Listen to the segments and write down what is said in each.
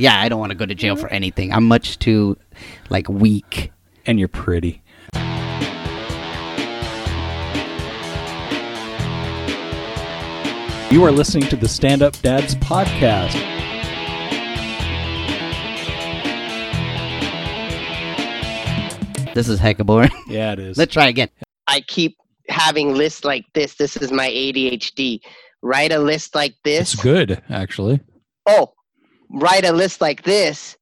Yeah, I don't want to go to jail for anything. I'm much too like weak. And you're pretty. You are listening to the Stand Up Dads podcast. This is hecka boring. Yeah, it is. Let's try again. I keep having lists like this. This is my ADHD. Write a list like this. It's good, actually. Oh, write a list like this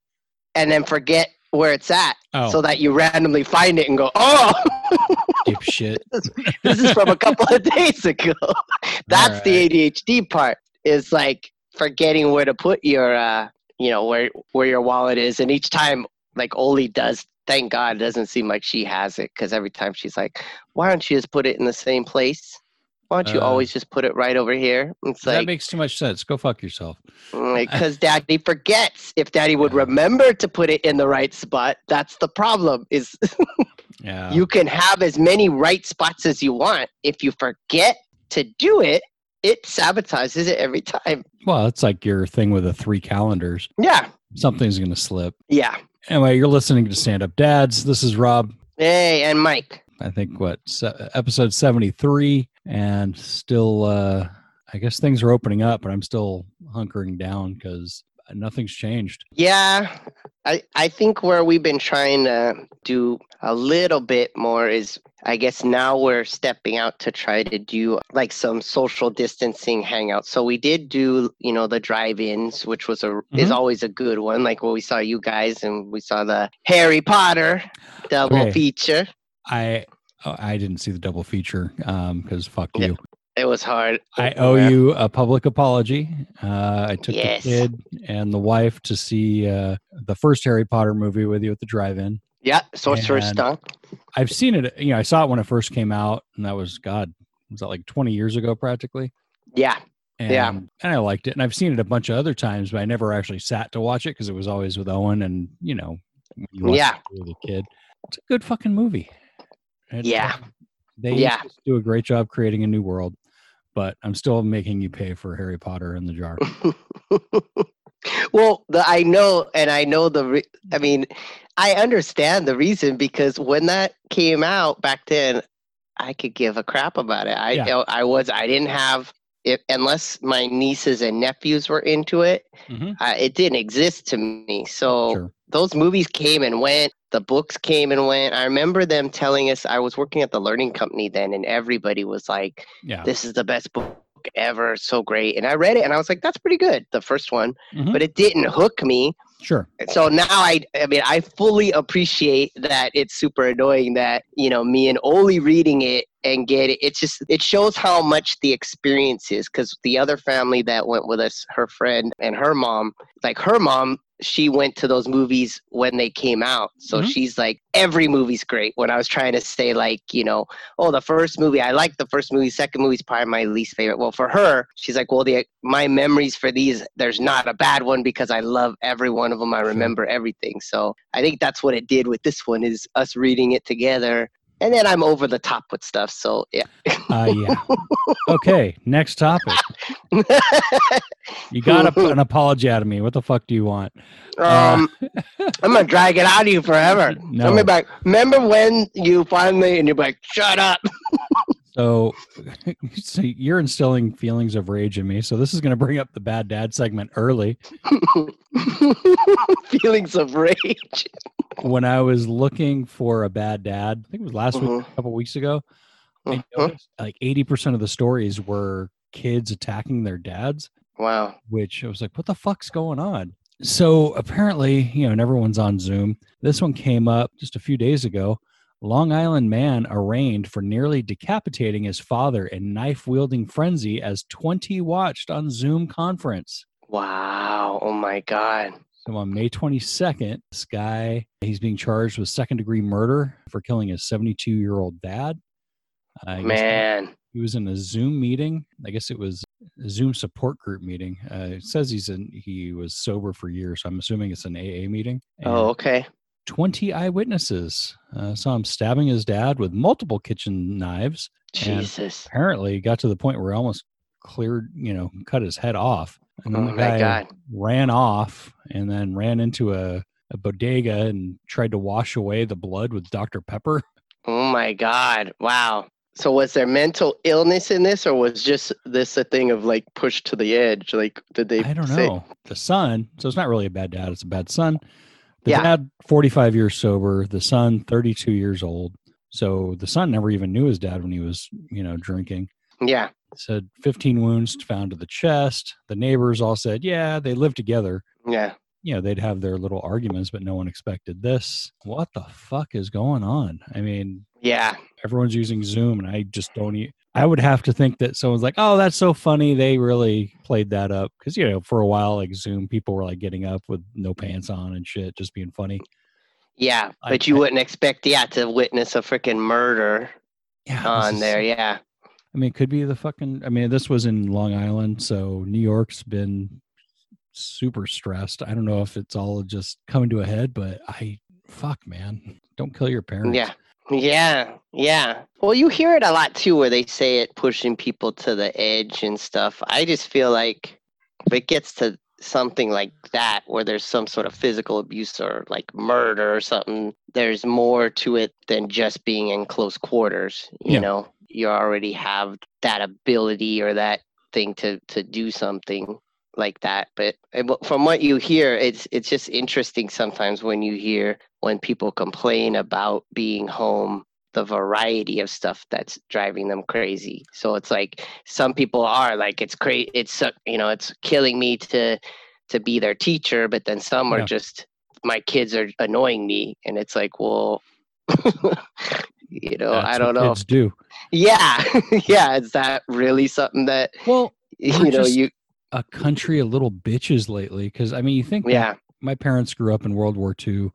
and then forget where it's at Oh, so that you randomly find it and go, oh, deep shit. this is from a couple of days ago. That's All the ADHD part is like forgetting where to put your, uh, you know, where, where your wallet is. And each time, like Oli does, thank God, it doesn't seem like she has it because every time she's like, why don't you just put it in the same place? Why don't you Uh, always just put it right over here? It's that like, makes too much sense. Go fuck yourself. because daddy forgets. If daddy would Yeah. remember to put it in the right spot, that's the problem. Is Yeah. you can have as many right spots as you want. If you forget to do it, it sabotages it every time. well, it's like your thing with the three calendars. Yeah. Something's going to slip. Yeah. Anyway, you're listening to Stand Up Dads. This is Rob. Hey, and Mike. I think what se- episode 73 and still uh I guess things are opening up but I'm still hunkering down cuz nothing's changed. Yeah. I, I think where we've been trying to do a little bit more is I guess now we're stepping out to try to do like some social distancing hangouts. So we did do, you know, the drive-ins, which was a is Mhm. always a good one. Like when we saw you guys and we saw the Harry Potter double Okay. feature. I oh, I didn't see the double feature um cuz fuck you. It was hard. I owe Yeah. you a public apology. Uh I took Yes. the kid and the wife to see uh the first Harry Potter movie with you at the drive-in. Yeah, Sorcerer's Stone. I've seen it, you know, I saw it when it first came out and that was god was that like 20 years ago practically? Yeah. And, Yeah. and I liked it. And I've seen it a bunch of other times, but I never actually sat to watch it because it was always with Owen and, you know, you Yeah. it with a kid. It's a good fucking movie. It- Yeah. They Yeah. do a great job creating a new world, but I'm still making you pay for Harry Potter in the jar. well, the, I know, and I know the. Re- I mean, I understand the reason because when that came out back then, I could give a crap about it. I Yeah. I was I didn't have it unless my nieces and nephews were into it. Mhm. Uh, it didn't exist to me. So Sure. those movies came and went. The books came and went. I remember them telling us. I was working at the learning company then, and everybody was like, Yeah. "This is the best book ever. So great." And I read it, and I was like, "That's pretty good." The first one, Mhm. but it didn't hook me. Sure. So now I, I mean, I fully appreciate that it's super annoying that you know me and Oli reading it and get it. It's just it shows how much the experience is because the other family that went with us, her friend and her mom, like her mom, she went to those movies when they came out. So Mhm. she's like, every movie's great. When I was trying to say like, you know, oh, the first movie, I like the first movie. Second movie's probably my least favorite. Well, for her, she's like, well, the my memories for these, there's not a bad one because I love every one of them. I remember everything. So I think that's what it did with this one is us reading it together. And then I'm over the top with stuff. So yeah. Uh, yeah. Okay. Next topic. You got a, an apology out of me. What the fuck do you want? um, I'm gonna drag it out of you forever. No. Gonna be like, remember when you finally and you're like, shut up. So, so you're instilling feelings of rage in me. So this is going to bring up the bad dad segment early. Feelings of rage. When I was looking for a bad dad, I think it was last week, Mhm. a couple weeks ago. I Mhm. noticed like 80% of the stories were kids attacking their dads, Wow. which I was like, what the fuck's going on? So apparently, you know, and everyone's on Zoom. This one came up just a few days ago. Long Island man arraigned for nearly decapitating his father in knife wielding frenzy as 20 watched on Zoom conference. Wow. Oh my God. So on May 22nd, this guy, he's being charged with second degree murder for killing his 72 year old dad. Guess Man. he was in a Zoom meeting. I guess it was a Zoom support group meeting. Uh, it says he's in, he was sober for years. So I'm assuming it's an AA meeting. And Oh, okay. 20 eyewitnesses uh, saw him stabbing his dad with multiple kitchen knives. Jesus. apparently got to the point where he almost cleared, you know, cut his head off. and then Oh the my guy God. ran off and then ran into a, a bodega and tried to wash away the blood with Dr. Pepper. Oh my God. Wow. So was there mental illness in this or was just this a thing of like pushed to the edge? Like did they I don't say- know. The son, so it's not really a bad dad, it's a bad son. The Yeah. dad, 45 years sober, the son, 32 years old. So the son never even knew his dad when he was, you know, drinking. Yeah. Said 15 wounds found to the chest. The neighbors all said, yeah, they lived together. Yeah. You know, they'd have their little arguments, but no one expected this. What the fuck is going on? I mean, Yeah. everyone's using Zoom, and I just don't. E- I would have to think that someone's like, "Oh, that's so funny." They really played that up because you know, for a while, like Zoom, people were like getting up with no pants on and shit, just being funny. Yeah. I- But you I- wouldn't expect yeah to witness a freaking murder Yeah, on is- there. Yeah. I mean, it could be the fucking. I mean, this was in Long Island, so New York's been super stressed. I don't know if it's all just coming to a head, but I fuck, man, don't kill your parents. Yeah. Yeah. Yeah. Well, you hear it a lot too where they say it pushing people to the edge and stuff. I just feel like if it gets to something like that where there's some sort of physical abuse or like murder or something, there's more to it than just being in close quarters. You Yeah. know, you already have that ability or that thing to to do something like that. But from what you hear, it's it's just interesting sometimes when you hear when people complain about being home the variety of stuff that's driving them crazy so it's like some people are like it's crazy it's you know it's killing me to to be their teacher but then some are just my kids are annoying me and it's like well you know That's i don't know Kids do yeah yeah is that really something that well. you know just- you A country of little bitches lately, because I mean, you think yeah my parents grew up in World War II.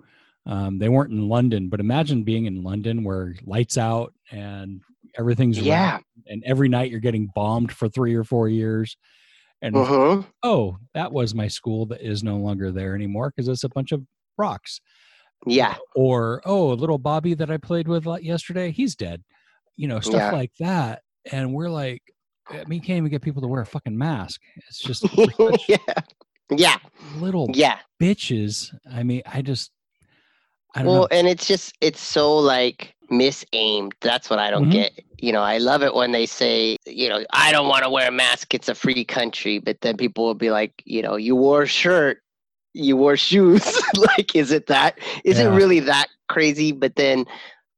Um, they weren't in London, but imagine being in London where lights out and everything's yeah and every night you're getting bombed for three or four years. And hmm oh, that was my school that is no longer there anymore because it's a bunch of rocks. yeah Or oh, a little Bobby that I played with yesterday, he's dead. You know, stuff Yeah. like that. And we're like, I mean, you can't even get people to wear a fucking mask. It's just yeah. Yeah. little yeah. bitches. I mean, I just, I don't well know. and it's just it's so like misaimed. That's what i don't Mhm. get. You know i love it when they say you know i don't want to wear a mask. It's a free country. But then people will be like you know you wore a shirt. You wore shoes. Like is it that is it really that crazy? But then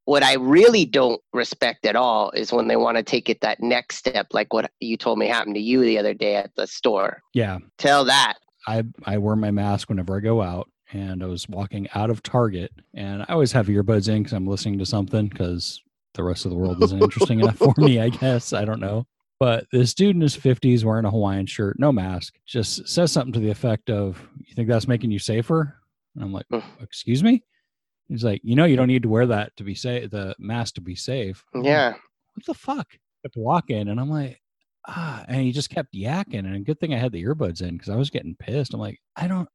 what i really don't respect at all is when they want to take it that next step like what you told me happened to you the other day at the store Yeah. tell that I I wear my mask whenever I go out, and I was walking out of Target, and I always have earbuds in because I'm listening to something because the rest of the world isn't interesting enough for me. I guess I don't know. But this dude in his 50s wearing a Hawaiian shirt, no mask, just says something to the effect of, "You think that's making you safer?" And I'm like, Mm. "Excuse me." He's like, "You know, you don't need to wear that to be safe, the mask to be safe." I'm like, yeah what the fuck? Kept walking, and I'm like, ah, and he just kept yakking. And good thing I had the earbuds in because I was getting pissed. I'm like, I don't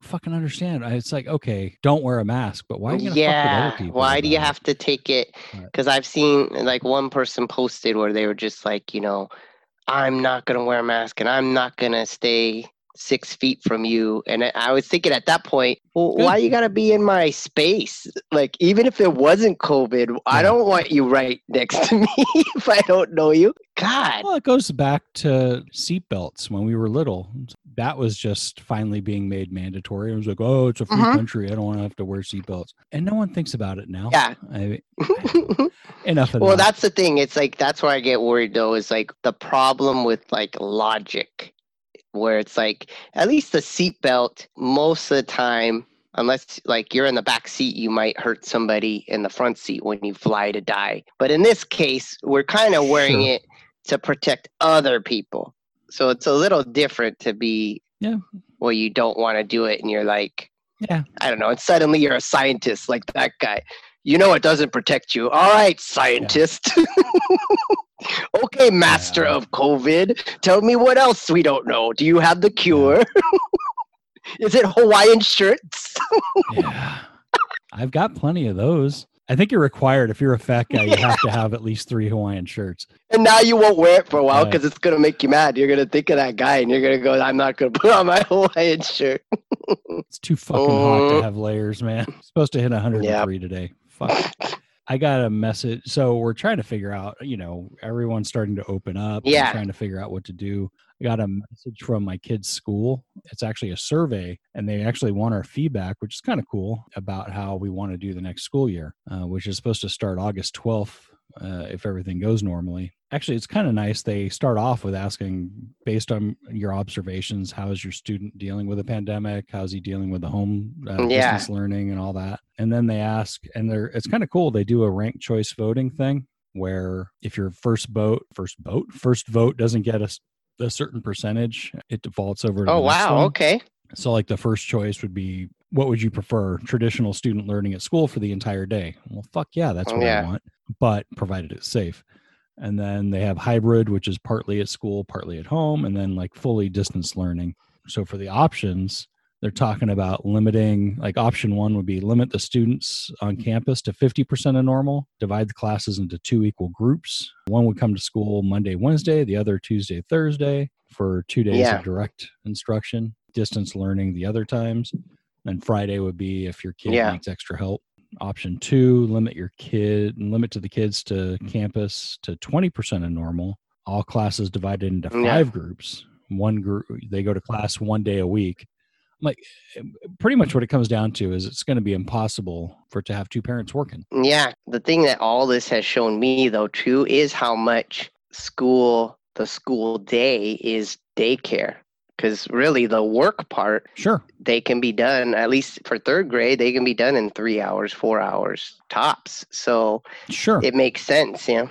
fucking understand. I- It's like, okay, don't wear a mask, but why are you gonna yeah with other people? why do you it? have to take it because i've seen like one person posted where they were just like you know i'm not going to wear a mask and i'm not going to stay six feet from you and I- i was thinking at that point well Good. why you got to be in my space like even if it wasn't covid i don't want you right next to me if i don't know you god Well, it goes back to seatbelts when we were little. That was just finally being made mandatory. It was like, oh, it's a free Mhm. country. I don't want to have to wear seatbelts. And no one thinks about it now. Yeah. I, enough of that well that. that's the thing it's like that's where i get worried though is like the problem with like logic where it's like at least the seatbelt most of the time unless like you're in the back seat you might hurt somebody in the front seat when you fly to die but in this case we're kind of wearing Sure. it to protect other people so it's a little different to be Yeah. where you don't want to do it and you're like Yeah. i don't know and suddenly you're a scientist like that guy you know it doesn't protect you all right scientist okay master Yeah. of covid tell me what else we don't know do you have the cure is it hawaiian shirts yeah. I've got plenty of those. I think you're required if you're a fat guy, you have to have at least three Hawaiian shirts. And now you won't wear it for a while Right. because it's gonna make you mad. You're gonna think of that guy, and you're gonna go, "I'm not gonna put on my Hawaiian shirt." It's too fucking hot to Uh. have layers, man. Supposed to hit 103 today. Fuck. I got a message. So we're trying to figure out, you know, everyone's starting to open up. Yeah. trying to figure out what to do. I got a message from my kid's school. It's actually a survey, and they actually want our feedback, which is kind of cool about how we want to do the next school year, uh, which is supposed to start August 12th uh, if everything goes normally. Actually, it's kind of nice. They start off with asking, based on your observations, how is your student dealing with the pandemic? How's he dealing with the home uh, Yeah. distance learning and all that? And then they ask, and they're it's kind of cool. They do a ranked choice voting thing where if your first vote, first vote, first vote doesn't get a certain percentage, it defaults over. To Oh wow, one. okay. So, like the first choice would be, what would you prefer? Traditional student learning at school for the entire day? Well, fuck yeah, that's Oh, what I want, but provided it's safe. And then they have hybrid, which is partly at school, partly at home, and then like fully distance learning. So, for the options, they're talking about limiting, like option one would be limit the students on campus to 50% of normal, divide the classes into two equal groups. One would come to school Monday, Wednesday, the other Tuesday, Thursday for two days Yeah. of direct instruction, distance learning the other times. Then Friday would be if your kid Yeah. needs extra help. Option two, limit your kid, and limit to the kids to mm-hmm. campus to 20% of normal. All classes divided into Yeah. five groups. One group, they go to class one day a week. I'm like, pretty much what it comes down to is it's going to be impossible for it to have two parents working. Yeah, the thing that all this has shown me though too is how much school the school day is daycare. Because really, the work part Sure. they can be done at least for third grade. They can be done in three hours, four hours tops. So Sure. it makes sense. Yeah.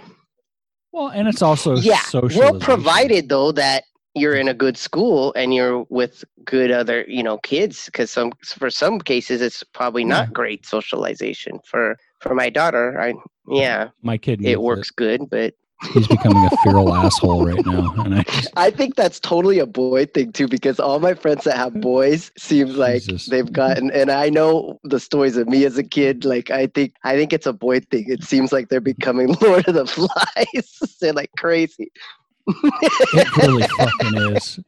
well, and it's also yeah. Well, provided though that you're in a good school and you're with good other you know kids because some for some cases it's probably not Yeah. great socialization for for my daughter i yeah my kid it works good but He's becoming a feral asshole right now, and I just, i think that's totally a boy thing too because all my friends that have boys seems like Jesus. they've gotten and i know the stories of me as a kid like i think i think it's a boy thing. It seems like they're becoming lord of the flies. They're like crazy. It really fucking is.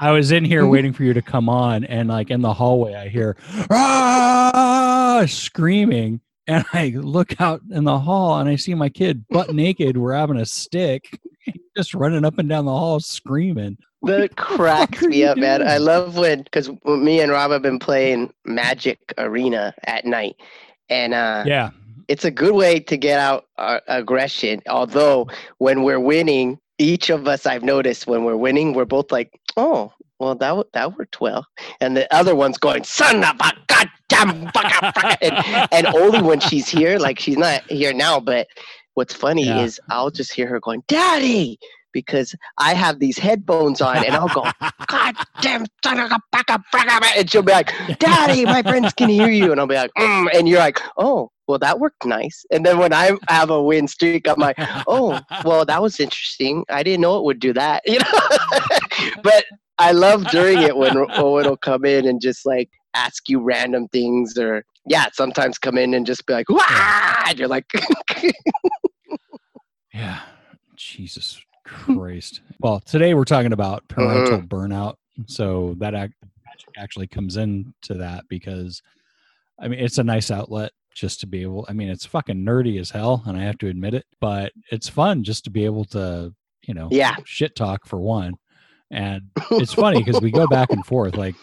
I was in here waiting for you to come on, and like in the hallway, I hear ah! screaming, and I look out in the hall and I see my kid butt naked. We're having a stick, just running up and down the hall screaming. That cracks me up, man. I love when because me and Rob have been playing Magic Arena at night, and uh, Yeah, it's a good way to get out uh, aggression. Although when we're winning, each of us I've noticed when we're winning, we're both like, "Oh, well that w- that worked well," and the other one's going, "Son of a goddamn fucker!" fucker," and, and only when she's here, like she's not here now, but what's funny Yeah. is I'll just hear her going, "Daddy." Because I have these headphones on, and I'll go, God damn son of a baka," and she'll be like, Daddy, my friends can hear you. And I'll be like, mm, and you're like, oh, well, that worked nice. And then when I have a win streak, I'm like, oh, well, that was interesting. I didn't know it would do that, you know. but I love during it when Owen will come in and just like ask you random things, or yeah, sometimes come in and just be like, Wah! and you're like, yeah. Jesus Christ. Well, today we're talking about parental Mm-hmm. burnout. So that ac- actually comes into that because I mean, it's a nice outlet just to be able, I mean, it's fucking nerdy as hell, and I have to admit it, but it's fun just to be able to, you know, yeah, shit talk for one. And it's funny because we go back and forth. Like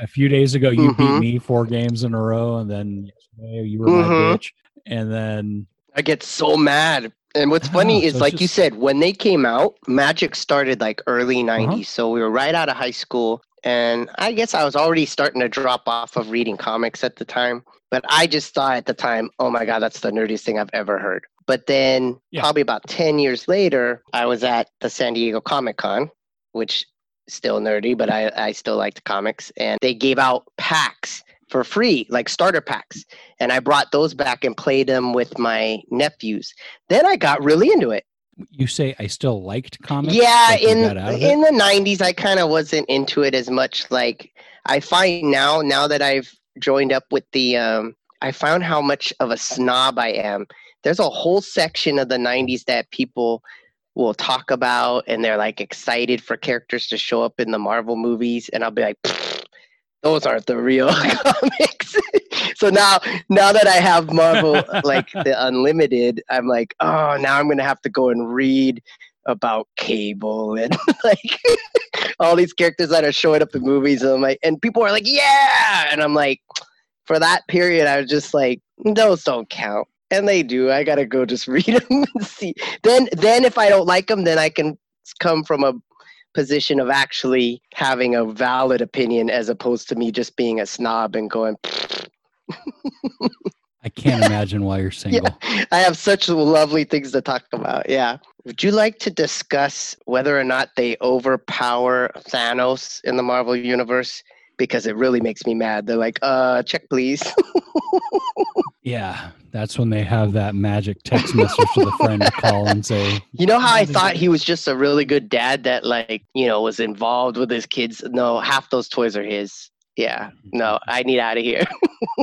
a few days ago, you beat Mhm. me four games in a row, and then yesterday you were my Mhm. bitch. And then, I get so mad. And what's funny know, is, so like you said, when they came out, Magic started like early 90s. Uh-huh. So we were right out of high school. And I guess I was already starting to drop off of reading comics at the time. But I just thought at the time, oh my God, that's the nerdiest thing I've ever heard. But then Yeah. probably about 10 years later, I was at the San Diego Comic Con, which is still nerdy, but I, I still liked comics. And they gave out packs for free, like starter packs. And I brought those back and played them with my nephews. Then I got really into it. you say I still liked comics. yeah, like in got out of it? in the 90s I kind of wasn't into it as much like I find now now that I've joined up with the um I found how much of a snob I am. There's a whole section of the 90s that people will talk about and they're like excited for characters to show up in the Marvel movies and I'll be like those aren't the real comics. so now now that I have Marvel like the unlimited, I'm like, oh now I'm gonna have to go and read about Cable and like all these characters that are showing up in movies. And I'm like and people are like, yeah! And I'm like for that period I was just like, those don't count and they do. I gotta go just read them and see. Then, then if I don't like them, then I can come from a position of actually having a valid opinion as opposed to me just being a snob and going. I can't imagine why you're single. Yeah, I have such lovely things to talk about. Yeah. Would you like to discuss whether or not they overpower Thanos in the Marvel Universe? Because it really makes me mad. They're like, uh, check please. Yeah, that's when they have that magic text message to the friend to call and say, You know how I thought he was just a really good dad that like, you know, was involved with his kids? No, half those toys are his. Yeah. No, I need out of here.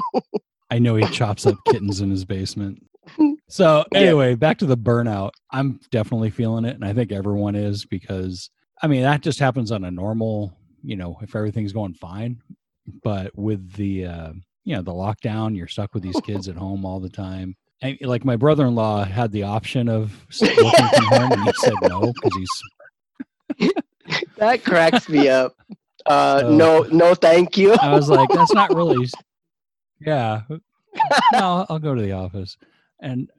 I know he chops up kittens in his basement. So anyway, back to the burnout. I'm definitely feeling it, and I think everyone is because I mean that just happens on a normal, you know, if everything's going fine. But with the uh, you know the lockdown you're stuck with these kids at home all the time. And, like my brother-in-law had the option of working from home and he said no because he's that cracks me up. Uh so, no no thank you. I was like that's not really yeah. No i'll go to the office. And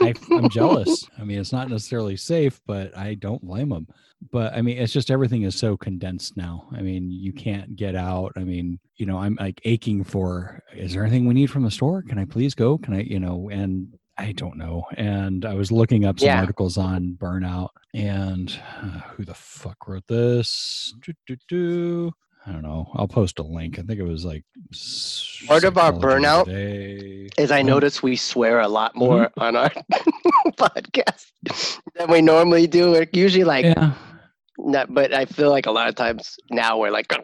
I, i'm jealous i mean it's not necessarily safe but i don't blame them. but I mean, it's just everything is so condensed now. I mean, you can't get out. I mean, you know, I'm like aching for, is there anything we need from the store? Can I please go? Can I, you know, and I don't know. And I was looking up some yeah. articles on burnout and uh, who the fuck wrote this? Do, do, do. I don't know. I'll post a link. I think it was like part of our burnout is I notice we swear a lot more mm-hmm. on our podcast than we normally do. We're usually like yeah. Not, but I feel like a lot of times now we're like,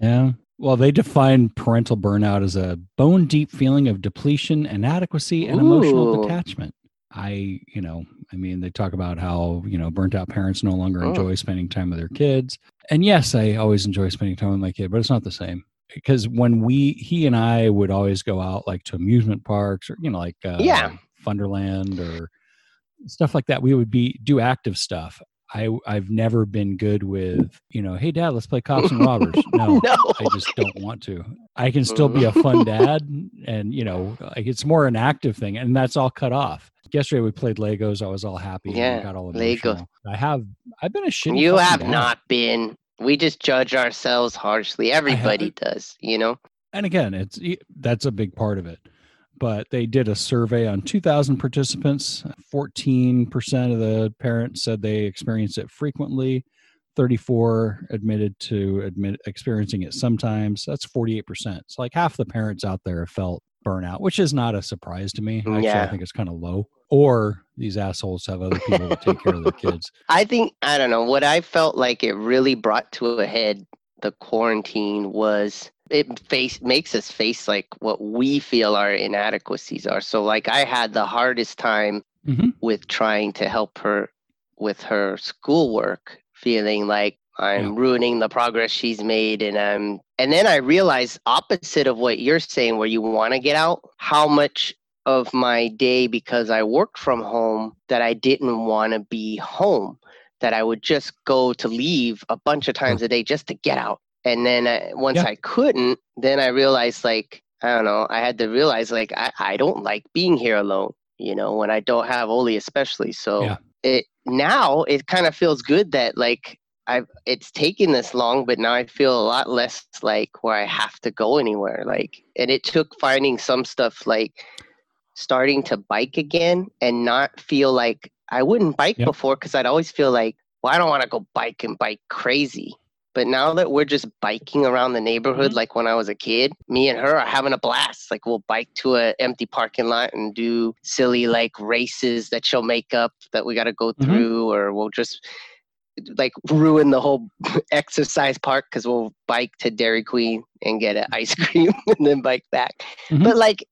yeah. Well, they define parental burnout as a bone deep feeling of depletion, inadequacy, and Ooh. emotional detachment. I, you know, I mean, they talk about how, you know, burnt out parents no longer oh. enjoy spending time with their kids. And yes, I always enjoy spending time with my kid, but it's not the same. Because when we, he and I would always go out like to amusement parks or, you know, like, uh, yeah, Funderland or stuff like that. We would be do active stuff. I I've never been good with you know, hey dad, let's play cops and robbers. No, no, I just don't want to. I can still be a fun dad, and you know, like it's more an active thing, and that's all cut off. Yesterday we played Legos. I was all happy. Yeah, got all Lego. I have. I've been a shitty. You have dad. not been. We just judge ourselves harshly. Everybody does, you know. And again, it's that's a big part of it but they did a survey on 2,000 participants. 14% of the parents said they experienced it frequently. 34 admitted to admit experiencing it sometimes. That's 48%. So like half the parents out there have felt burnout, which is not a surprise to me. Mm, Actually, yeah. I think it's kind of low. Or these assholes have other people that take care of their kids. I think I don't know what I felt like it really brought to a head the quarantine was it face makes us face like what we feel our inadequacies are. So like I had the hardest time mm-hmm. with trying to help her with her schoolwork, feeling like I'm yeah. ruining the progress she's made and I'm and then I realized opposite of what you're saying where you want to get out, how much of my day because I worked from home that I didn't want to be home that I would just go to leave a bunch of times a day just to get out and then I, once yeah. I couldn't, then I realized like I don't know. I had to realize like I, I don't like being here alone. You know, when I don't have Oli, especially. So yeah. it now it kind of feels good that like I've it's taken this long, but now I feel a lot less like where I have to go anywhere. Like, and it took finding some stuff like starting to bike again and not feel like I wouldn't bike yep. before because I'd always feel like, well, I don't want to go bike and bike crazy. But now that we're just biking around the neighborhood mm-hmm. like when I was a kid, me and her are having a blast. Like we'll bike to an empty parking lot and do silly like races that she'll make up that we got to go mm-hmm. through, or we'll just like ruin the whole exercise park because we'll bike to Dairy Queen and get an ice cream and then bike back. Mhm. But like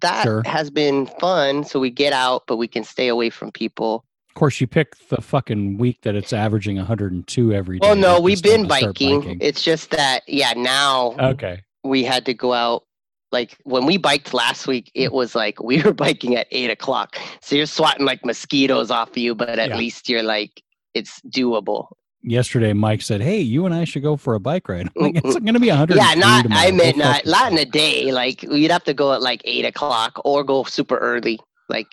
that Sure. has been fun. So we get out, but we can stay away from people. Of course, you pick the fucking week that it's averaging 102 every day. Well, no, we've been start biking. It's just that, yeah, now Okay. we had to go out. Like when we biked last week, it was like we were biking at eight o'clock. So you're swatting like mosquitoes off of you, but at Yeah. least you're like, it's doable. Yesterday, Mike said, "Hey, you and I should go for a bike ride." Like, it's going to be 100. Yeah, not, I meant not, not in a day. Like you'd have to go at like eight o'clock or go super early, like.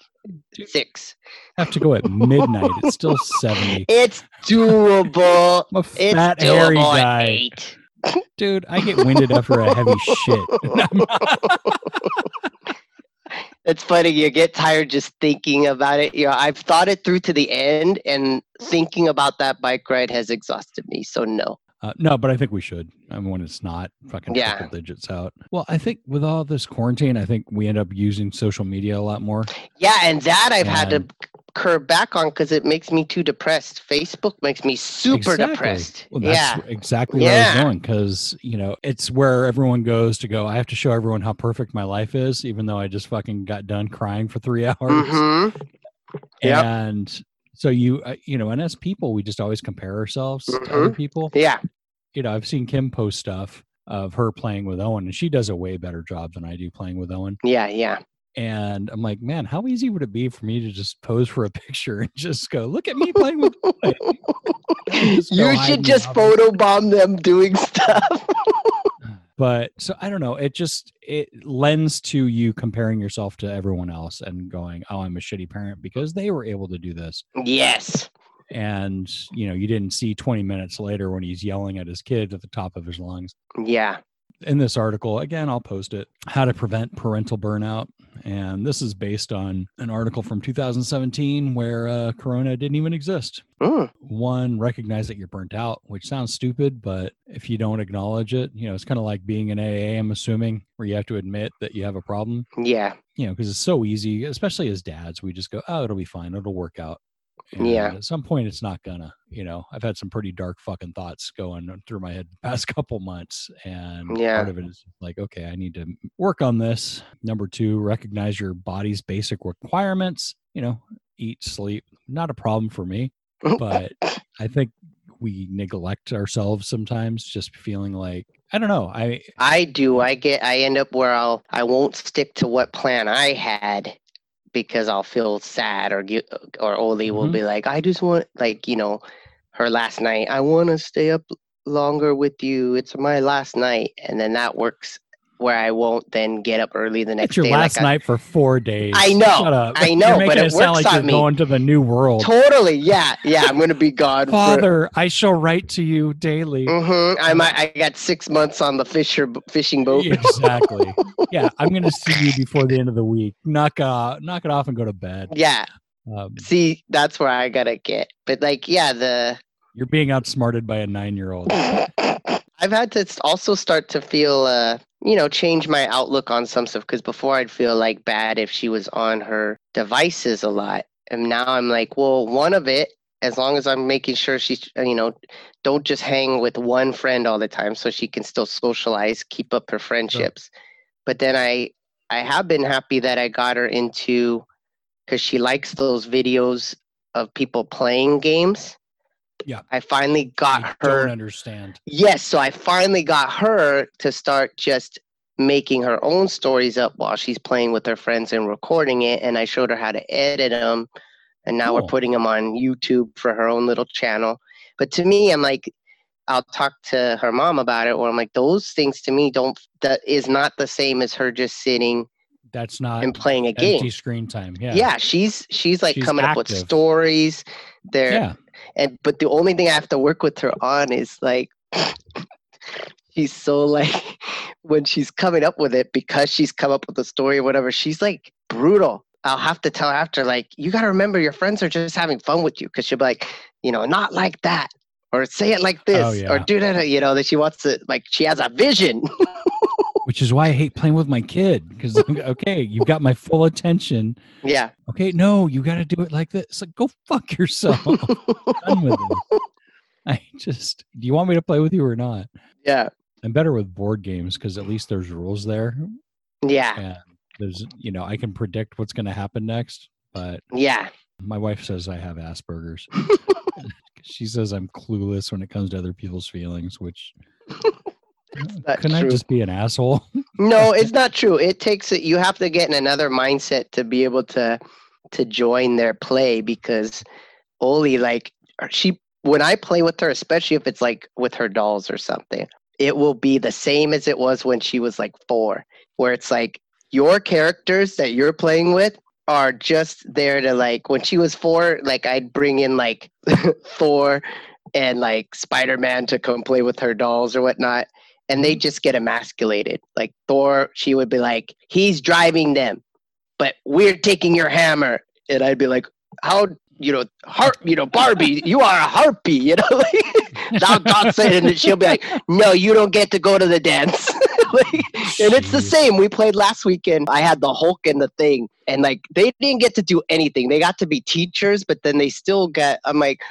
Six. Have to go at midnight. It's still 70. It's doable. I'm a It's fat, hairy doable at guy, dude. I get winded after a heavy shit. It's funny. You get tired just thinking about it. You know, I've thought it through to the end, and thinking about that bike ride has exhausted me. So no. Uh, no, but I think we should. I mean, when it's not fucking Yeah. triple digits out. Well, I think with all this quarantine, I think we end up using social media a lot more. Yeah, and that I've had to curb back on because it makes me too depressed. Facebook makes me super Exactly. depressed. Well, that's yeah. exactly where I was Yeah. going because you know it's where everyone goes to go. I have to show everyone how perfect my life is, even though I just fucking got done crying for three hours. Mm-hmm. Yep. And so you, uh, you know, and as people, we just always compare ourselves to other Mhm. people. Yeah. You know, I've seen Kim post stuff of her playing with Owen, and she does a way better job than I do playing with Owen. Yeah. Yeah. And I'm like, man, how easy would it be for me to just pose for a picture and just go, look at me playing with Owen? You should just photo bomb them doing stuff. But so i don't know it just it lends to you comparing yourself to everyone else and going oh i'm a shitty parent because they were able to do this yes. and you know you didn't see 20 minutes later when he's yelling at his kid at the top of his lungs Yeah. In this article again i'll post it how to prevent parental burnout. And this is based on an article from 2017 where uh, corona didn't even exist. One recognize that you're burnt out which sounds stupid but if you don't acknowledge it you know it's kind of like being in aa i'm assuming where you have to admit that you have a problem. Yeah. you know because it's so easy especially as dads we just go oh it'll be fine it'll work out And Yeah. at some point it's not gonna you know i've had some pretty dark fucking thoughts going through my head the past couple months and Yeah. part of it is like okay i need to work on this number two recognize your body's basic requirements you know eat sleep not a problem for me but I think we neglect ourselves sometimes, just feeling like I don't know. I I do. I get. I end up where I'll. I won't stick to what plan I had because I'll feel sad or or Oli will Mhm. be like, I just want like you know, her last night. I want to stay up longer with you. It's my last night, and then that works where I won't then get up early the next it's your day. last like I- night for four days. I know. I You're know, but it sound works like you're me. going to the new world. Totally. Yeah. Yeah. I'm gonna be gone. for, Father, I shall write to you daily. Mhm, I might. I got six months on the fisher fishing boat. exactly. yeah, I'm gonna see you before the end of the week. Knock uh knock it off and go to bed. Yeah. Um, See, that's where I gotta get. But like, yeah, the you're being outsmarted by a nine year old. I've had to also start to feel, uh, you know, change my outlook on some stuff. Because before I'd feel like bad if she was on her devices a lot, and now I'm like, well, one of it, as long as I'm making sure she's, uh, you know, don't just hang with one friend all the time, so she can still socialize, keep up her friendships. But then I, I have been happy that I got her into, because she likes those videos of people playing games. Yeah. I finally got I her. don't understand. Yes, so I finally got her to start just making her own stories up while she's playing with her friends and recording it. And I showed her how to edit them. And now Cool. we're putting them on YouTube for her own little channel. But to me, I'm like, I'll talk to her mom about it, or I'm like, those things to me don't, that is not the same as her just sitting That's not and playing a game. screen time. Yeah. Yeah, she's she's like She's coming up with active. stories. There, Yeah. And but the only thing I have to work with her on is like she's so like when she's coming up with it because she's come up with a story or whatever, she's like brutal. I'll have to tell her after like you got to remember your friends are just having fun with you because she'll be like, you know, not like that or say it like this Oh, or do that. You know that she wants to like she has a vision. Which is why I hate playing with my kid because okay, you've got my full attention. yeah. Okay, no, you got to do it like this. Like go fuck yourself. Done with it. I just. Do you want me to play with you or not? yeah. I'm better with board games because at least there's rules there, Yeah. and there's you know I can predict what's going to happen next. But Yeah. my wife says I have Asperger's. she says I'm clueless when it comes to other people's feelings, which can I just be an asshole? No, it's not true. It takes it. You have to get in another mindset to be able to to join their play because Oli, like uh, she, when I play with her, especially if it's like with her dolls or something, it will be the same as it was when she was like four, where it's like your characters that you're playing with are just there to like when she was four, like I'd bring in like Thor and like Spider Man to come play with her dolls or whatnot and they mm-hmm. just get emasculated. Like Thor, she would be like, "He's driving them, but we're taking your hammer," and I'd be like, "How?" You know, harp. You know, Barbie, you are a harpy. You know, like, thou God said, and she'll be like, "No, you don't get to go to the dance." like, and it's the same. We played last weekend. I had the Hulk and the thing, and like they didn't get to do anything. They got to be teachers, but then they still got. I'm like,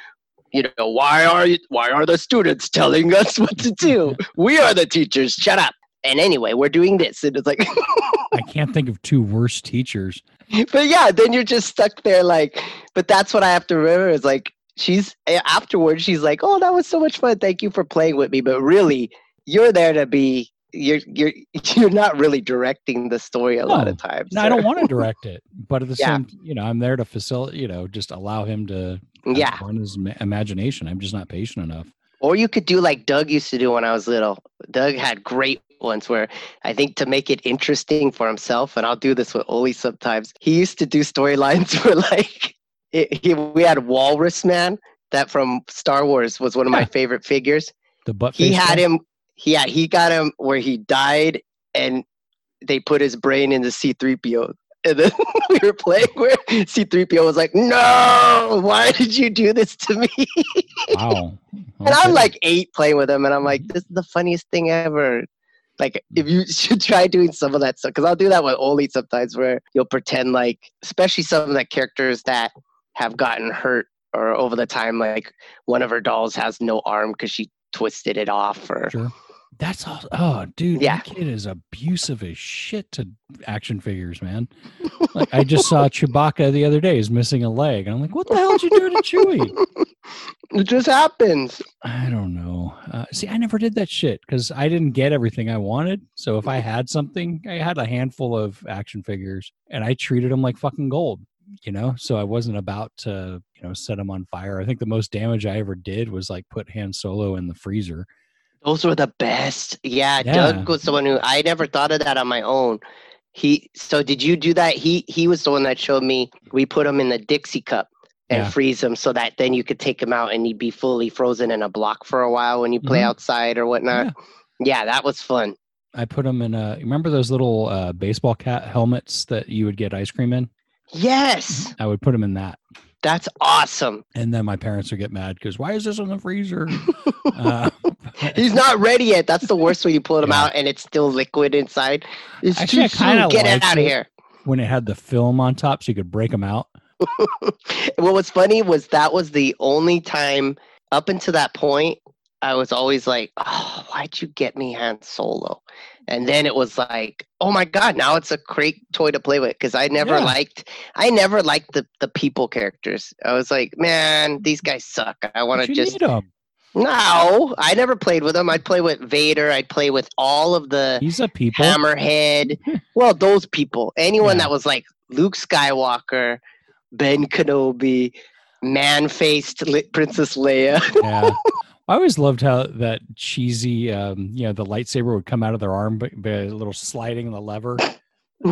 you know, why are you, why are the students telling us what to do? we are the teachers. Shut up. And anyway, we're doing this, and it's like, I can't think of two worse teachers. but yeah, then you're just stuck there, like. But that's what I have to remember is like she's eh, afterwards. She's like, oh, that was so much fun. Thank you for playing with me. But really, you're there to be. You're you're you're not really directing the story a lot of times. No, I don't want to direct it, but at the Yeah. same, you know, I'm there to facilitate, you know, just allow him to Yeah. his ma- imagination. I'm just not patient enough. Or you could do like Doug used to do when I was little. Doug had great ones where I think to make it interesting for himself, and I'll do this with Oli sometimes, he used to do storylines where like it, he, we had Walrus Man that from Star Wars was one of my favorite figures. The butt. He had guy? him, yeah, he got him where he died and they put his brain into C3PO. And then we were playing where C3PO was like, No, why did you do this to me? Wow. And I'm like eight playing with him, and I'm like, this is the funniest thing ever. Like, if you should try doing some of that stuff, because I'll do that with Oli sometimes, where you'll pretend like, especially some of the characters that have gotten hurt or over the time, like one of her dolls has no arm because she twisted it off, or Sure. That's all. Oh, dude, Yeah. that kid is abusive as shit to action figures, man. Like I just saw Chewbacca the other day is missing a leg, and I'm like, what the hell did you do to Chewie? it just happens. I don't know. Uh, see, I never did that shit because I didn't get everything I wanted. So if I had something, I had a handful of action figures, and I treated them like fucking gold. You know, so I wasn't about to, you know, set them on fire. I think the most damage I ever did was like put Han Solo in the freezer. Those were the best. Yeah, Yeah. Doug was someone who I never thought of that on my own. He so did you do that? He he was the one that showed me. We put him in the Dixie cup and Yeah. freeze him so that then you could take him out and he'd be fully frozen in a block for a while when you play Mhm. outside or whatnot. Yeah. that was fun. I put them in a. Remember those little uh, baseball cap helmets that you would get ice cream in? Yes, I would put them in that, that's awesome. and then my parents would get mad because why is this in the freezer? uh, He's not ready yet. That's the worst when you pull him Yeah. out and it's still liquid inside. It's Actually, too soon. Get it out of here. when it had the film on top, so you could break them out. what was funny was that was the only time up until that point I was always like, "Oh, why'd you get me Han Solo?" And then it was like, "Oh my God, now it's a great toy to play with." Because I never Yeah. liked, I never liked the the people characters. I was like, "Man, these guys suck. I want to just." No, I never played with them. I'd play with Vader. I'd play with all of the He's a people. Hammerhead. well, those people. Anyone Yeah. that was like Luke Skywalker, Ben Kenobi, man faced li- Princess Leia. yeah. I always loved how that cheesy, um, you know, the lightsaber would come out of their arm, but, but a little sliding the lever.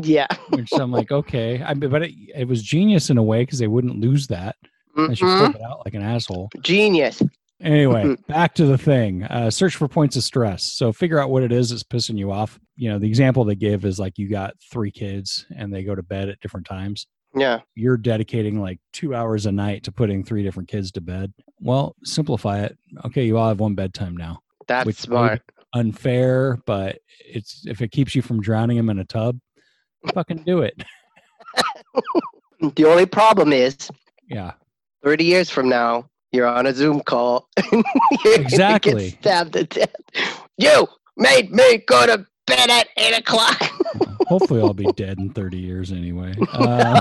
yeah. Which I'm like, okay, I mean, but it, it was genius in a way because they wouldn't lose that. I should flip it out like an asshole. Genius. Anyway, back to the thing. Uh, search for points of stress. So figure out what it is that's pissing you off. You know, the example they give is like you got three kids and they go to bed at different times. Yeah. You're dedicating like two hours a night to putting three different kids to bed. Well, simplify it. Okay, you all have one bedtime now. That's Which smart. Unfair, but it's if it keeps you from drowning him in a tub, fucking do it. The only problem is Yeah. 30 years from now, you're on a Zoom call. and you're gonna Exactly. Stabbed to death. You, made me go to bed at eight o'clock. Hopefully, I'll be dead in 30 years anyway. Uh,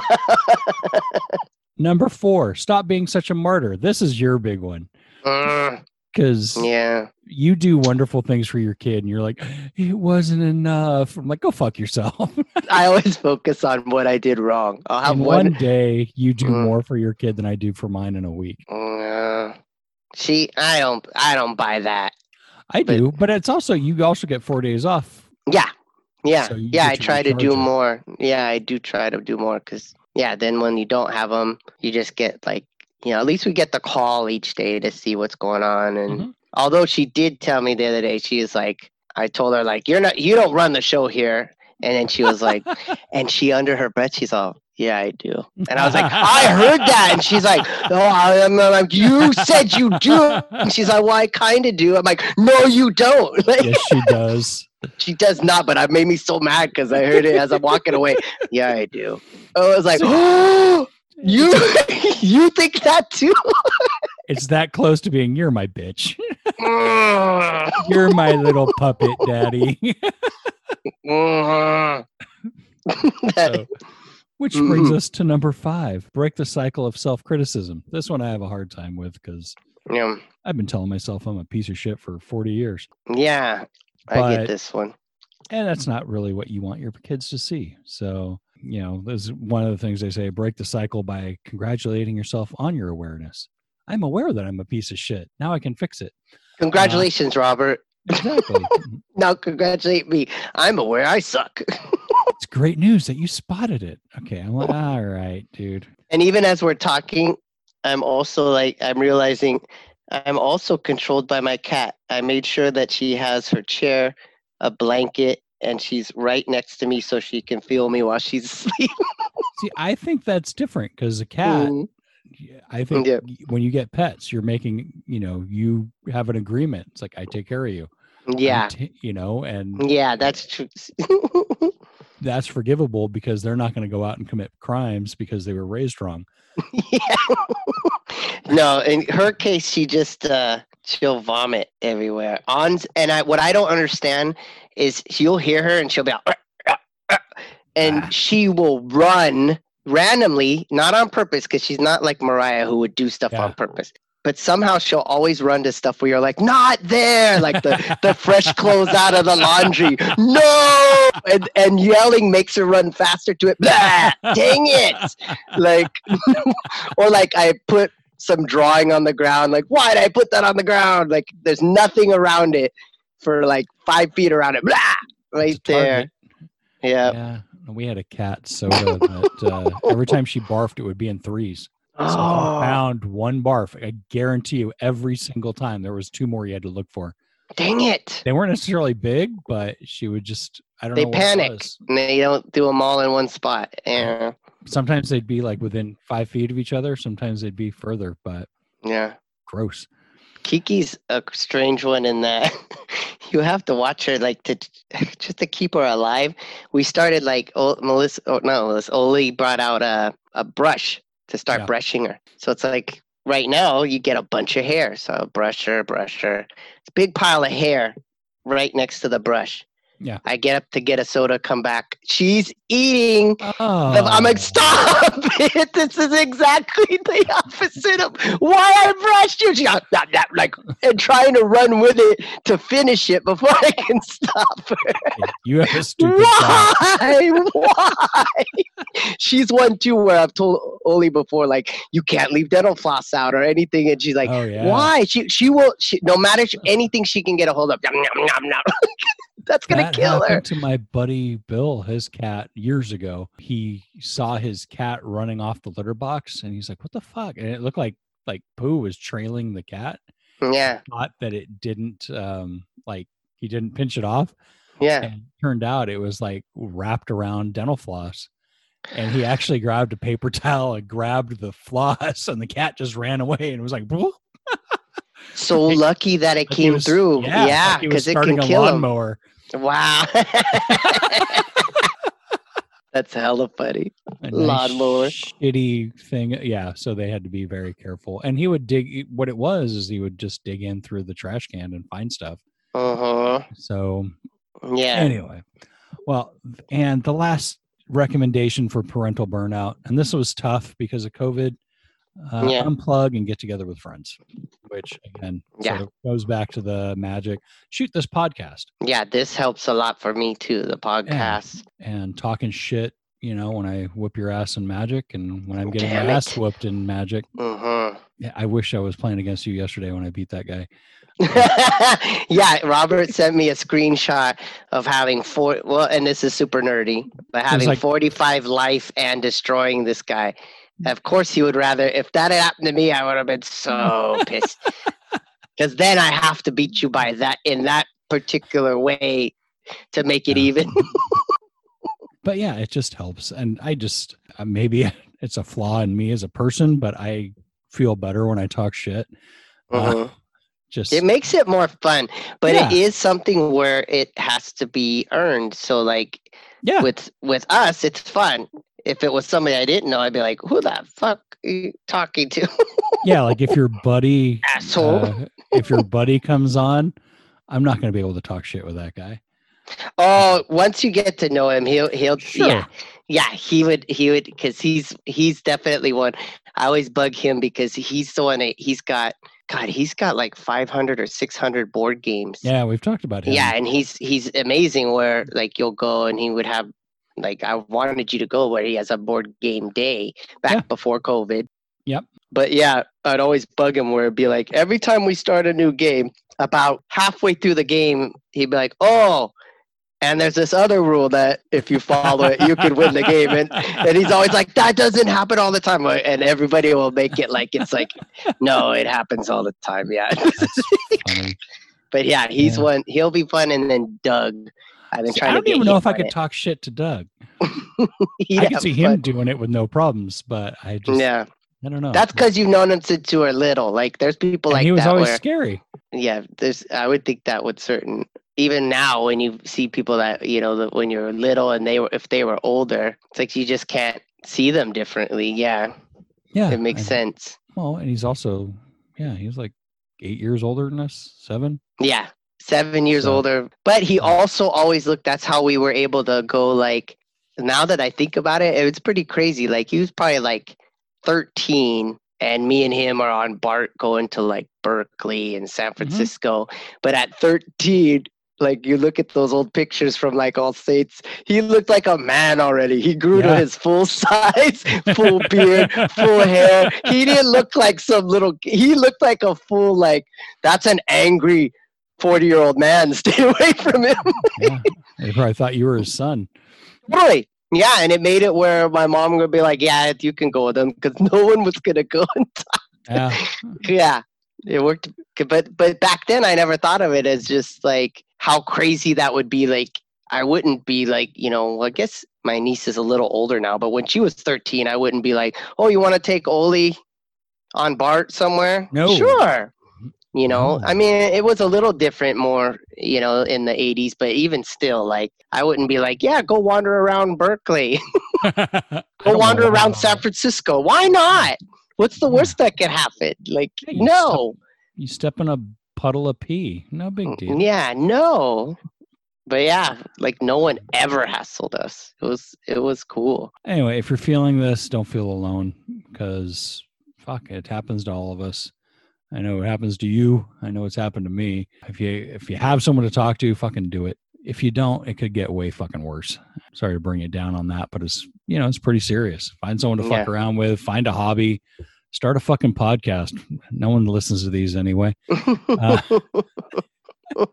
number four, stop being such a martyr. This is your big one Mm, because yeah. you do wonderful things for your kid, and you're like, it wasn't enough. I'm like, go fuck yourself. I always focus on what I did wrong. I'll have one. one day, you do Mm. more for your kid than I do for mine in a week. Uh, see, I don't. I don't buy that. I But- do, but it's also you also get four days off. Yeah, yeah, So yeah. I try to do it. more. Yeah, I do try to do more because yeah. Then when you don't have them, you just get like you know. At least we get the call each day to see what's going on. And Mhm. although she did tell me the other day, she was like, I told her like, you're not, you don't run the show here. And then she was like, and she under her breath, she's all, yeah, I do. And I was like, I heard that. And she's like, oh, I'm, I'm like, you said you do. And she's like, well, I kind of do. I'm like, no, you don't. Like, yes, she does. She does not, but it made me so mad because I heard it as I'm walking away. Yeah, I do. I was like, oh, you, you think that too? It's that close to being you're my bitch. Mm, You're my little puppet daddy. mm. So, which brings Mhm. us to number five break the cycle of self criticism. This one I have a hard time with because yeah, I've been telling myself I'm a piece of shit for 40 years. yeah, I get this one. And that's not really what you want your kids to see. So, you know, this is one of the things they say break the cycle by congratulating yourself on your awareness. I'm aware that I'm a piece of shit. Now I can fix it. Congratulations, uh, Robert. Exactly. Mm-hmm. Now congratulate me. I'm aware I suck. it's great news that you spotted it. Okay. I'm like, all right, dude. And even as we're talking, I'm also like I'm realizing I'm also controlled by my cat. I made sure that she has her chair, a blanket, and she's right next to me so she can feel me while she's asleep. See, I think that's different because a cat, Mhm. I think Yeah. when you get pets, you're making, you know, you have an agreement. It's like, I take care of you. Yeah. ta- you know, and Yeah, that's true. that's forgivable because they're not going to go out and commit crimes because they were raised wrong. Yeah. no, in her case, she just uh she'll vomit everywhere. On and I what I don't understand is you'll hear her and she'll be like, and Ah. she will run randomly, not on purpose, because she's not like Mariah who would do stuff Yeah. on purpose. But somehow she'll always run to stuff where you're like, not there, like the, the fresh clothes out of the laundry. No, and and yelling makes her run faster to it. Blah, dang it! like or like I put some drawing on the ground. Like, why did I put that on the ground? Like, there's nothing around it for like five feet around it. Blah, right there. Yeah. Yeah. We had a cat soda that uh, every time she barfed, it would be in threes. So Oh, found one barf, I guarantee you every single time there was two more you had to look for. dang it! They weren't necessarily big, but she would just I don't They know. it panic. And they don't do them all in one spot. Yeah. Sometimes they'd be like within five feet of each other. Sometimes they'd be further, but Yeah. gross. Kiki's a strange one in that you have to watch her like to just to keep her alive. We started like oh, Melissa, oh, no, Melissa, Oli brought out a a brush to start Yeah. brushing her. So it's like right now you get a bunch of hair. So brush her, brush her. It's a big pile of hair right next to the brush. Yeah. I get up to get a soda, come back. She's eating Oh, the- I'm like, oh. stop it. This is exactly the opposite of why I brushed you. She got that, that, like, and trying to run with it to finish it before I can stop her. You have a stupid. Why? Why? She's one too where I've told Oli before, like, you can't leave dental floss out or anything. And she's like, oh yeah. why? She she will, she, no matter sh- anything she can get a hold of, yum, yum, yum. That's going That to kill her. to my buddy Bill, his cat, years ago. He saw his cat running off the litter box, and he's like, "What the fuck?" And it looked like like poo was trailing the cat. Yeah, Thought that it didn't um like he didn't pinch it off, yeah. and turned out it was like wrapped around dental floss. And he actually grabbed a paper towel and grabbed the floss, and the cat just ran away and was like, So lucky that it like came was- through. Yeah, Yeah, like because it can a kill him. lawnmower. Wow. That's hella funny. a Lawnmower. shitty thing. Yeah, so they had to be very careful. And he would dig. What it was is he would just dig in through the trash can and find stuff. Uh-huh. So Yeah. anyway, well, and the last recommendation for parental burnout, and this was tough because of COVID. Uh, Yeah. Unplug and get together with friends, which again Yeah. sort of goes back to the magic. Shoot this podcast Yeah, this helps a lot for me too, the podcast. and talking shit. You know, when I whip your ass in magic, and when I'm getting Damn my it. ass whooped in magic. Uh-huh. Yeah, I wish I was playing against you yesterday when I beat that guy. yeah, Robert sent me a screenshot of having four. Well, and this is super nerdy, but having like- 45 life and destroying this guy. Of course, he would rather. If that had happened to me, I would have been so pissed. Because then I have to beat you by that in that particular way to make it Yeah. even. but yeah, it just helps. And I just uh, maybe it's a flaw in me as a person, but I feel better when I talk shit. Uh, Mhm. just It makes it more fun, but Yeah. it is something where it has to be earned. So, like yeah, with with us, it's fun. If it was somebody I didn't know, I'd be like, "Who the fuck are you talking to, yeah. Like if your buddy, asshole?" uh, if your buddy comes on, I'm not going to be able to talk shit with that guy. oh, once you get to know him, he'll he'll Sure. yeah yeah he would he would because he's he's definitely one. I always bug him because he's the one. He's got God, he's got like 500 or 600 board games. Yeah, we've talked about him. Yeah, and he's he's amazing. Where like you'll go and he would have like I wanted you to go where he has a board game day back Yeah. before COVID. Yep. But yeah, I'd always bug him where it'd be like every time we start a new game, about halfway through the game, he'd be like, "Oh." And there's this other rule that if you follow it, you could win the game. And, and he's always like, that doesn't happen all the time. And everybody will make it like it's like, no, it happens all the time. Yeah. But yeah, he's Yeah. one. He'll be fun, and then Doug. I've been See, trying I don't even know if I could it. talk shit to Doug. He'd I could have see him fun. doing it with no problems, but I just, Yeah, I don't know. that's because you've known him since you were little. Like, there's people And like he was always where, scary. yeah, there's. I would think that would certain. Even now, when you see people that you know that when you're little and they were if they were older, it's like you just can't see them differently. Yeah, Yeah, it makes and- sense. Well, and he's also, yeah, he's like eight years older than us, seven. Yeah, seven years So- older. But he also always looked. That's how we were able to go. Like now that I think about it, it's pretty crazy. Like he was probably like thirteen, and me and him are on BART going to like Berkeley and San mm-hmm. Francisco. But at thirteen. Like you look at those old pictures from like all states, he looked like a man already. He grew to his full size, full beard, full hair. He didn't look like some little. He looked like a full like that's an angry 40 year old man. Stay away from him. yeah, they probably thought you were his son. really? Yeah, and it made it where my mom would be like, "Yeah, you can go with him," because no one was gonna go. And Yeah, yeah, it worked. But but back then, I never thought of it as just like how crazy that would be. Like I wouldn't be like you know. I guess my niece is a little older now, but when she was 13, I wouldn't be like, "Oh, you want to take Oli on Bart somewhere?" No. sure. You know, I mean, it was a little different, more you know, in the 80s, but even still, like I wouldn't be like, "Yeah, go wander around Berkeley." Go wander around San Francisco. Why not? What's the worst that could happen? Like, Yeah, you no. You step in a puddle of pee, no big deal. Mm, Yeah, no. But yeah, like no one ever hassled us. It was it was cool. Anyway, if you're feeling this, don't feel alone because fuck, it happens to all of us. I know it happens to you. I know it's happened to me. If you if you have someone to talk to, fucking do it. If you don't, it could get way fucking worse. Sorry to bring it down on that, but it's you know it's pretty serious. Find someone to fuck around with. Find a hobby. Start a fucking podcast. No one listens to these anyway. Uh,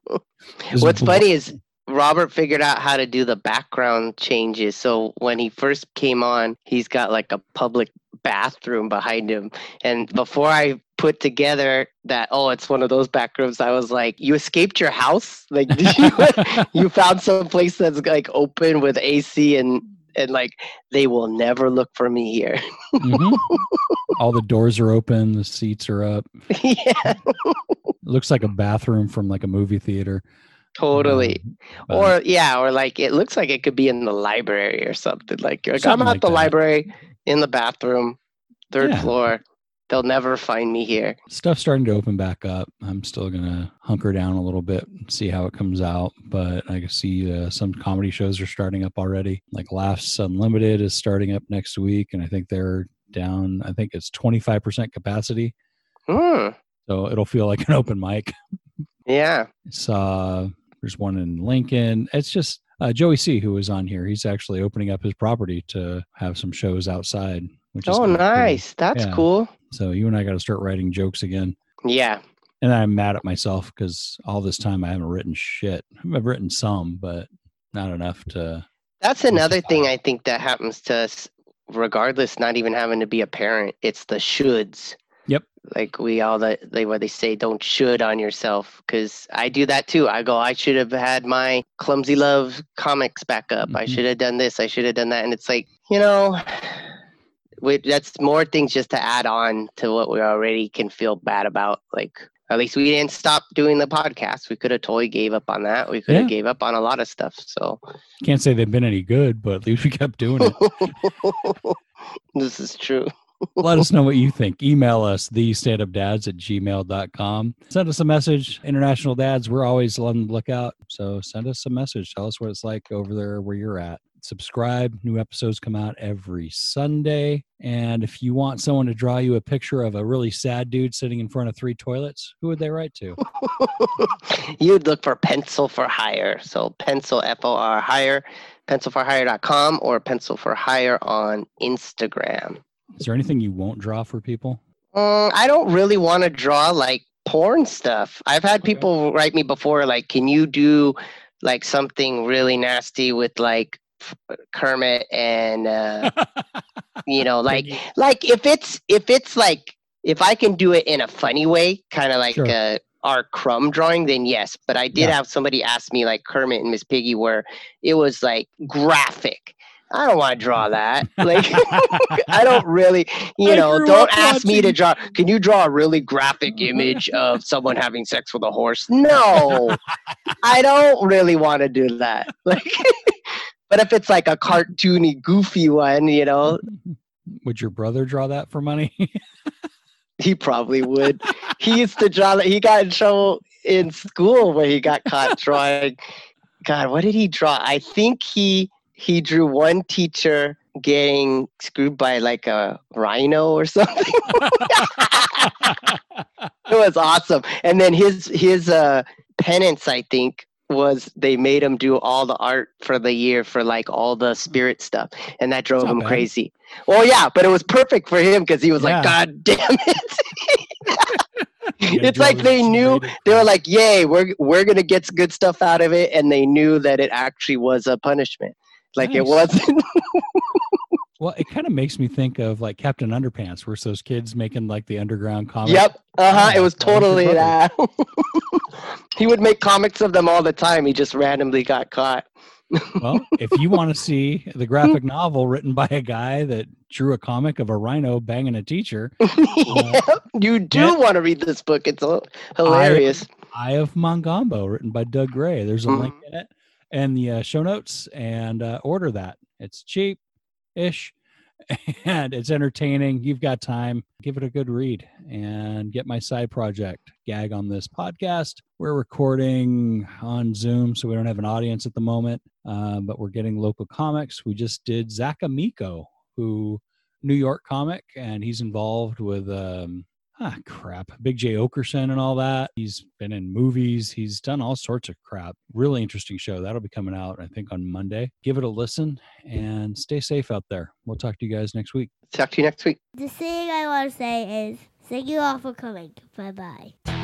What's funny is Robert figured out how to do the background changes. So when he first came on, he's got like a public bathroom behind him. And before I put together that, oh, it's one of those back rooms, I was like, you escaped your house? Like, did you, you found some place that's like open with AC and and like they will never look for me here. Mhm. All the doors are open. The seats are up. yeah, It looks like a bathroom from like a movie theater. totally. Um, or yeah, or like it looks like it could be in the library or something. Like, you're like, I'm at like the that. library in the bathroom, third Yeah. floor. They'll never find me here. Stuff's starting to open back up. I'm still gonna hunker down a little bit, see how it comes out. But I can see uh, some comedy shows are starting up already. Like Laughs Unlimited is starting up next week, and I think they're down. I think it's 25% capacity, Hmm. so it'll feel like an open mic. Yeah. Saw there's one in Lincoln. It's just uh, Joey C, who was on here. He's actually opening up his property to have some shows outside. Which Oh, cool. nice. That's Yeah. cool. So you and I got to start writing jokes again. Yeah. And I'm mad at myself because all this time I haven't written shit. I've written some, but not enough to. That's another thing I think that happens to us, regardless, not even having to be a parent. It's the shoulds. Yep. Like we all that they what they say, don't should on yourself. Because I do that too. I go, I should have had my clumsy love comics back up. I Mhm. should have done this. I should have done that. And it's like, you know, we, that's more things just to add on to what we already can feel bad about. Like at least we didn't stop doing the podcast. We could have totally gave up on that. We could have Yeah. gave up on a lot of stuff. So Can't say they've been any good, but at least we kept doing it. this is true. Let us know what you think. Email us, the stand up dads at gmail.com. Send us a message. International dads, we're always on the lookout. So send us a message. Tell us what it's like over there where you're at. Subscribe. New episodes come out every Sunday. And if you want someone to draw you a picture of a really sad dude sitting in front of three toilets, who would they write to? You'd look for pencil for hire. So pencil F O R hire, pencilforhire.com or pencil for hire on Instagram. Is there anything you won't draw for people? Mm, I don't really want to draw like porn stuff. I've had Okay. people write me before, like, can you do like something really nasty with like Kermit and uh, you know, like like if it's if it's like if I can do it in a funny way, kind of like Sure. uh, our crumb drawing, then yes. But I did Yeah. have somebody ask me like Kermit and Miss Piggy, where it was like graphic. I don't want to draw that. Like I don't really, you I know, don't ask me to draw. Can you draw a really graphic image of someone having sex with a horse? No, I don't really want to do that. Like, but if it's like a cartoony, goofy one, you know, Would your brother draw that for money? He probably would. he used to draw. that. He got in trouble in school where he got caught drawing. God, what did he draw? I think he he drew one teacher getting screwed by like a rhino or something. it was awesome. And then his his uh penance, I think, was they made him do all the art for the year for like all the spirit stuff, and that drove him bad. crazy. Well, yeah, but it was perfect for him because he was Yeah. like, God damn it. It's like they knew they were like, "Yay, we're we're gonna get good stuff out of it," and they knew that it actually was a punishment. Like it wasn't. Well, it kind of makes me think of like Captain Underpants, where it's those kids making like the underground comic. yep. Uh huh. It was that was your totally that. he would make comics of them all the time. He just randomly got caught. Well, if you want to see the graphic novel written by a guy that drew a comic of a rhino banging a teacher, Yep, you do yeah. want to read this book. It's hilarious. Eye of Mongombo, written by Doug Gray. There's a link in it and the uh, show notes, and uh, order that. It's cheap ish and it's entertaining. You've got time. Give it a good read and get my side project, Gag on This podcast. We're recording on Zoom, so we don't have an audience at the moment, uh, but we're getting local comics. We just did Zach Amico, who New York comic, and he's involved with um, ah crap, Big Jay Oakerson and all that. He's been in movies. He's done all sorts of crap. Really interesting show. That'll be coming out, I think, on Monday. Give it a listen and stay safe out there. We'll talk to you guys next week. Talk to you next week. The thing I want to say is thank you all for coming. Bye bye.